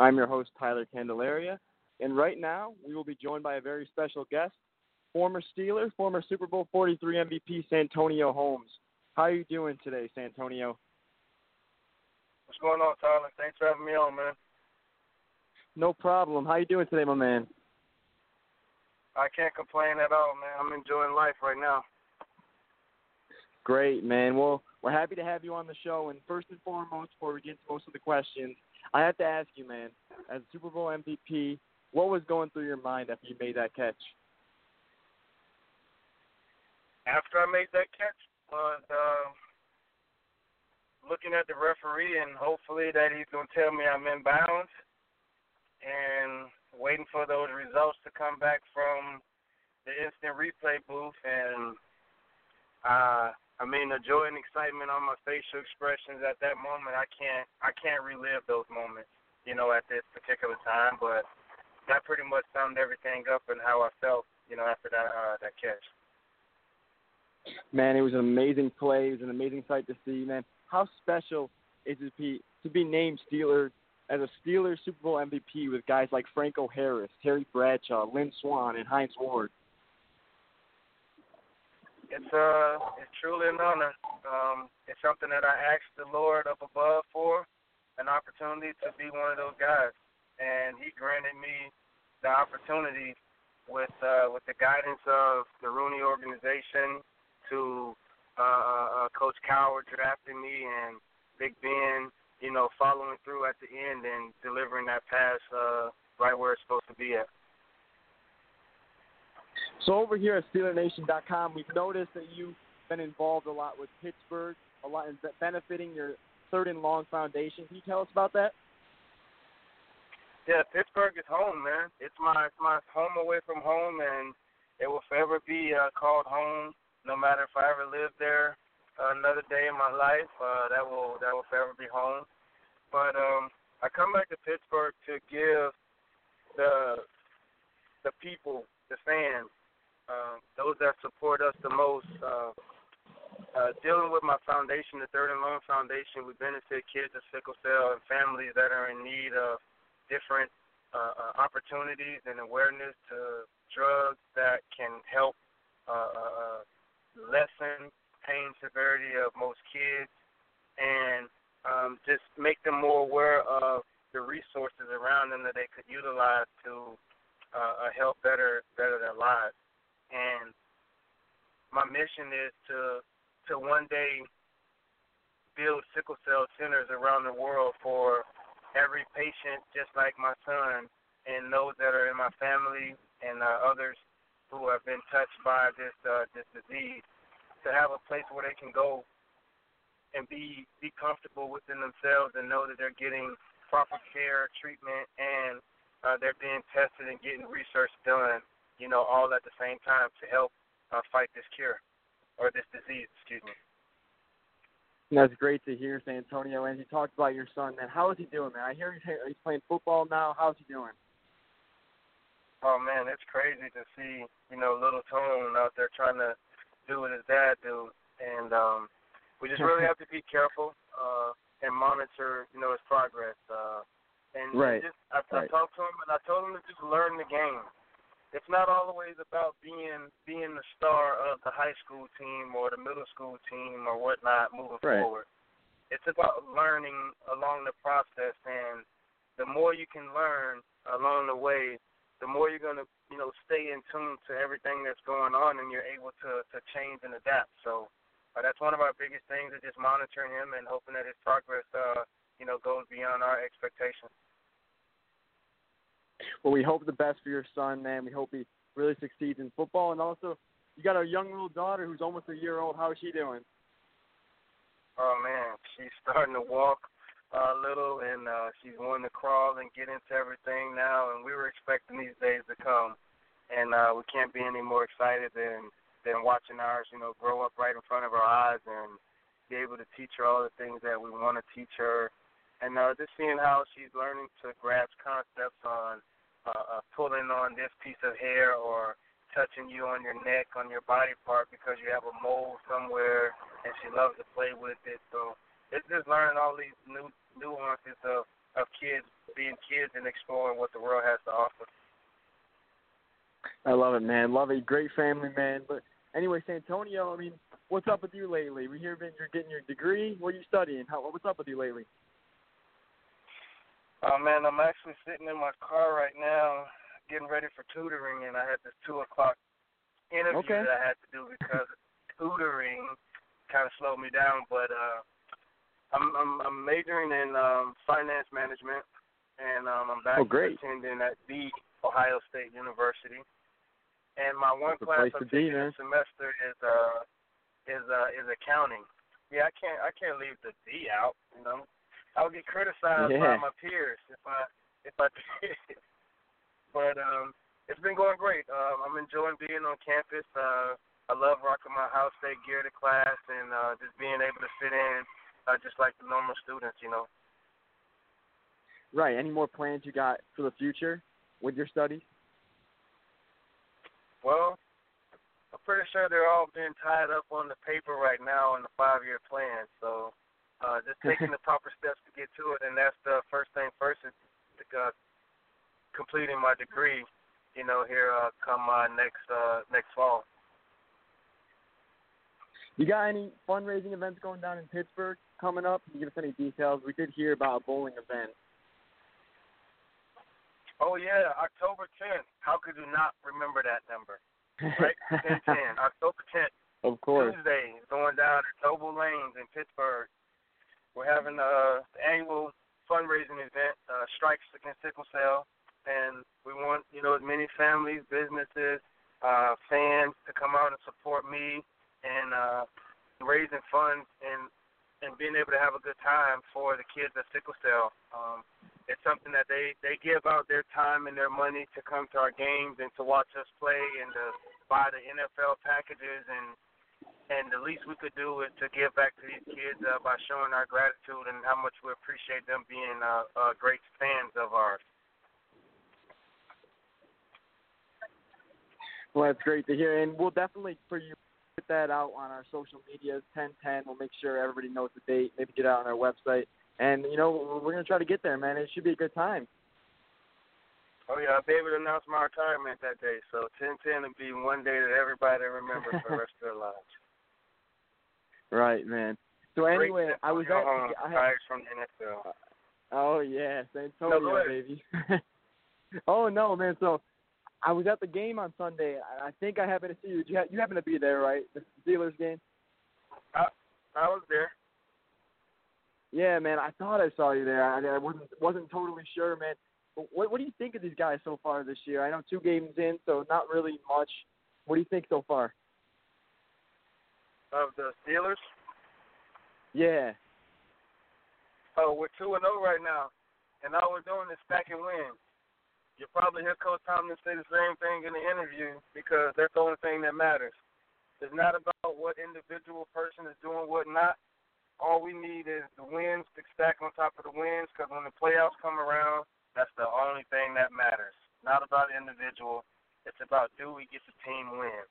I'm your host, Tyler Candelaria, and right now we will be joined by a very special guest, former Steeler, former Super Bowl 43 MVP, Santonio Holmes. How are you doing today, Santonio? What's going on, Tyler? Thanks for having me on, man. No problem. How are you doing today, my man? I can't complain at all, man. I'm enjoying life right now. Great, man. Well, we're happy to have you on the show. And first and foremost, before we get to most of the questions, I have to ask you, man, as Super Bowl MVP, what was going through your mind after you made that catch? After I made that catch, was uh, looking at the referee and hopefully that he's going to tell me I'm in bounds and waiting for those results to come back from the instant replay booth and uh I mean the joy and excitement on my facial expressions at that moment I can't I can't relive those moments, you know, at this particular time, but that pretty much summed everything up and how I felt, you know, after that uh that catch. Man, it was an amazing play. It was an amazing sight to see, man. How special is it to be, to be named Steeler as a Steelers Super Bowl MVP with guys like Franco Harris, Terry Bradshaw, Lynn Swann, and Hines Ward? It's uh, it's truly an honor. Um, it's something that I asked the Lord up above for, an opportunity to be one of those guys, and He granted me the opportunity with uh, with the guidance of the Rooney organization to uh, uh, uh, Coach Cowher drafting me and Big Ben, you know, following through at the end and delivering that pass uh, right where it's supposed to be at. So over here at SteelerNation.com, we've noticed that you've been involved a lot with Pittsburgh, a lot in benefiting your Third and Long Foundation. Can you tell us about that? Yeah, Pittsburgh is home, man. It's my it's my home away from home, and it will forever be uh, called home no matter if I ever live there another day in my life, uh, that will that will forever be home. But um, I come back to Pittsburgh to give the the people, the fans, uh, those that support us the most. Uh, uh, dealing with my foundation, the Third and Long Foundation, we benefit kids with sickle cell and families that are in need of different uh, uh, opportunities and awareness to drugs that can help uh, uh, uh lessen pain severity of most kids and um, just make them more aware of the resources around them that they could utilize to uh, uh, help better better their lives. And my mission is to to one day build sickle cell centers around the world for every patient, just like my son, and those that are in my family and uh, others who have been touched by this uh, this disease to have a place where they can go and be be comfortable within themselves and know that they're getting proper care, treatment, and uh, they're being tested and getting research done. You know, all at the same time to help uh, fight this cure or this disease. Excuse me. That's great to hear, Santonio. And you talked about your son, man. How is he doing, man? I hear he's, he's playing football now. How's he doing? Oh man, it's crazy to see you know little Tone out there trying to do what his dad do, and um, we just really have to be careful uh, and monitor you know his progress. Uh, and right. just I, right. I talked to him and I told him to just learn the game. It's not always about being being the star of the high school team or the middle school team or whatnot moving right. forward. It's about learning along the process, and the more you can learn along the way, the more you're gonna, you know, stay in tune to everything that's going on, and you're able to to change and adapt. So uh, that's one of our biggest things is just monitoring him and hoping that his progress, uh, you know, goes beyond our expectations. Well, we hope the best for your son, man. We hope he really succeeds in football, and also you got a young little daughter who's almost a year old. How is she doing? Oh man, she's starting to walk a little, and uh, she's wanting to crawl and get into everything now. And we were expecting these days to come, and uh, we can't be any more excited than than watching ours, you know, grow up right in front of our eyes and be able to teach her all the things that we want to teach her. And uh, just seeing how she's learning to grasp concepts on uh, uh, pulling on this piece of hair or touching you on your neck, on your body part because you have a mole somewhere, and she loves to play with it. So it's just learning all these new nuances of of kids being kids and exploring what the world has to offer. I love it, man. Love it. Great family, man. But anyway, Santonio, I mean, what's up with you lately? We hear that you're getting your degree. What are you studying? How, what's up with you lately? Oh man, I'm actually sitting in my car right now, getting ready for tutoring, and I had this two o'clock interview okay. that I had to do because tutoring kind of slowed me down. But uh, I'm I'm, I'm majoring in um, finance management, and um, I'm back oh, great. attending at the Ohio State University. And my one That's class I'm taking this semester is uh is uh is accounting. Yeah, I can't I can't leave the D out, you know. I would get criticized yeah. by my peers if I if I did. but um, it's been going great. Um, I'm enjoying being on campus. Uh, I love rocking my Ohio State gear to class and uh, just being able to fit in, uh, just like the normal students, you know. Right. Any more plans you got for the future with your studies? Well, I'm pretty sure they're all being tied up on the paper right now in the five-year plan. So uh, just taking the proper steps to get to it, and that's the first thing first is uh, completing my degree. You know, here uh, come uh, next uh, next fall. You got any fundraising events going down in Pittsburgh coming up? Can you give us any details? We did hear about a bowling event. Oh yeah, October 10th. How could you not remember that number? Right, 10 10, October 10th. Of course. Tuesday, going down at Noble Lanes in Pittsburgh. We're having uh, the annual fundraising event, uh, Strikes Against Sickle Cell, and we want you know as many families, businesses, uh, fans to come out and support me and uh, raising funds and and being able to have a good time for the kids at Sickle Cell. Um, it's something that they they give out their time and their money to come to our games and to watch us play and to buy the NFL packages and and the least we could do is to give back to these kids uh, by showing our gratitude and how much we appreciate them being uh, uh, great fans of ours. Well, that's great to hear, and we'll definitely for you put that out on our social medias. Ten ten. We'll make sure everybody knows the date. Maybe get out on our website, and you know we're gonna try to get there, man. It should be a good time. Oh yeah, I'll be able to announce my retirement that day. So ten ten will be one day that everybody remembers for the rest of their lives. Right, man. So anyway, I was at. Home, uh, I had, from the NFL. Uh, oh yeah, San Antonio, no, baby. oh no, man. So I was at the game on Sunday. I think I happened to see you. You, ha- you happen to be there, right? The Steelers game. I I was there. Yeah, man. I thought I saw you there. I, I wasn't wasn't totally sure, man. But what what do you think of these guys so far this year? I know two games in, so not really much. What do you think so far? Of the Steelers? Yeah. Oh, we're two and zero right now, and all we're doing is stacking wins. You'll probably hear Coach Tomlin say the same thing in the interview because that's the only thing that matters. It's not about what individual person is doing what not. All we need is the wins to stack on top of the wins because when the playoffs come around, that's the only thing that matters. Not about individual. It's about do we get the team win,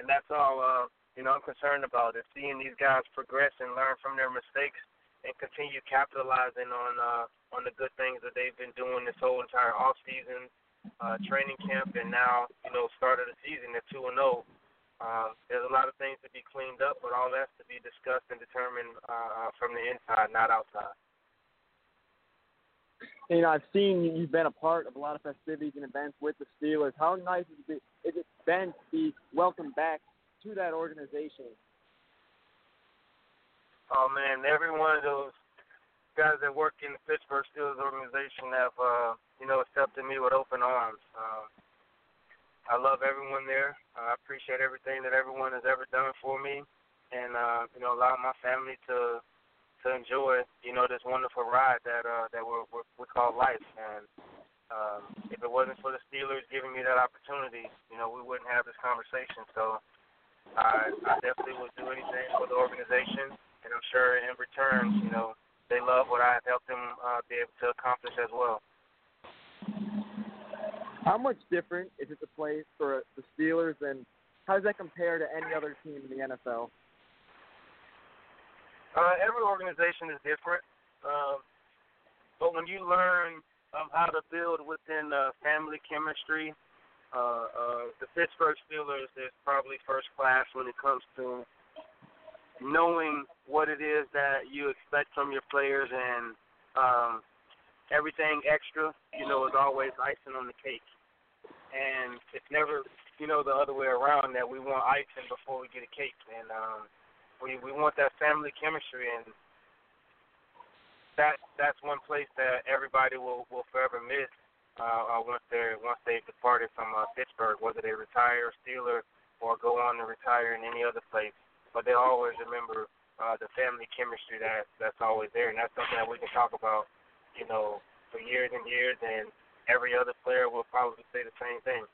and that's all. Uh, you know, I'm concerned about is seeing these guys progress and learn from their mistakes and continue capitalizing on uh, on the good things that they've been doing this whole entire off season, uh, training camp, and now you know start of the season at two and zero. Oh. Uh, there's a lot of things to be cleaned up, but all that's to be discussed and determined uh, from the inside, not outside. You know, I've seen you've been a part of a lot of festivities and events with the Steelers. How nice is it, is it been to be welcomed back to that organization? Oh man, every one of those guys that work in the Pittsburgh Steelers organization have uh, you know accepted me with open arms. Uh, I love everyone there. Uh, I appreciate everything that everyone has ever done for me, and uh, you know allow my family to to enjoy you know this wonderful ride that uh, that we're, we're, we call life. And uh, if it wasn't for the Steelers giving me that opportunity, you know we wouldn't have this conversation. So I, I definitely would do anything for the organization, and I'm sure in return, you know, they love what I've helped them uh, be able to accomplish as well. How much different is it to play for the Steelers, and how does that compare to any other team in the NFL? Uh, every organization is different, uh, but when you learn of how to build within uh, family chemistry. Uh, uh, the Pittsburgh Steelers is probably first class when it comes to knowing what it is that you expect from your players and um, everything extra, you know, is always icing on the cake. And it's never, you know, the other way around that we want icing before we get a cake. And um, we we want that family chemistry, and that that's one place that everybody will will forever miss uh, once they once they've departed from uh, Pittsburgh, whether they retire Steeler or go on to retire in any other place. But they always remember uh, the family chemistry that that's always there, and that's something that we can talk about you know, for years and years, and every other player will probably say the same thing.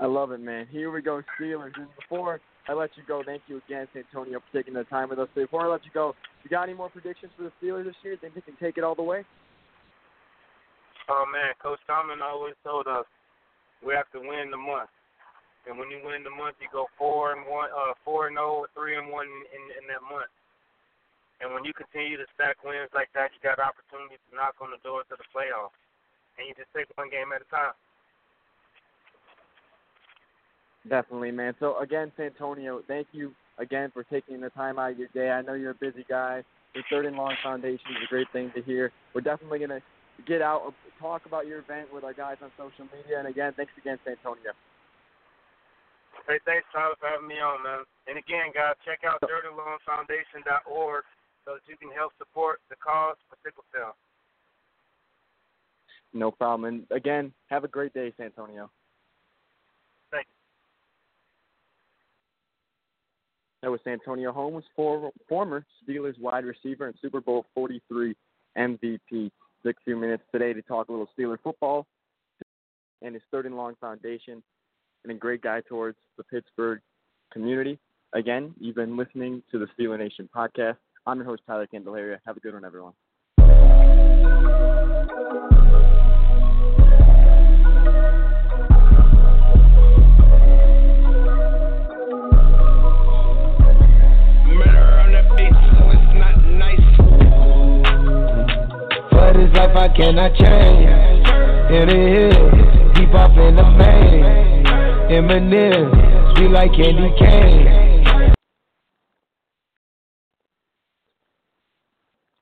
I love it, man. Here we go, Steelers. And before I let you go, thank you again, Santonio, for taking the time with us. Before I let you go, you got any more predictions for the Steelers this year? Think they can take it all the way? Oh man, Coach Tomlin always told us we have to win the month, and when you win the month, you go four and one, uh, four and zero, oh, three and one in, in that month. And when you continue to stack wins like that, you got opportunities to knock on the doors of the playoffs. And you just take one game at a time. Definitely, man. So again, Santonio, thank you again for taking the time out of your day. I know you're a busy guy. The Third and Long Foundation is a great thing to hear. We're definitely gonna get out, talk about your event with our guys on social media. And again, thanks again, Santonio. Hey, thanks, Tyler, for having me on, man. And again, guys, check out thirdandlongfoundation.org so that you can help support the cause for sickle cell. No problem. And again, have a great day, Santonio. Thank you. That was Santonio Holmes, for, former Steelers wide receiver and Super Bowl 43 MVP. Took a few minutes today to talk a little Steeler football and his third and long foundation, and a great guy towards the Pittsburgh community. Again, you've been listening to the Steeler Nation podcast. I'm your host, Tyler Candelaria. Have a good one, everyone. Life I change. In the hills, deep off in the main. Eminem, sweet like candy cane.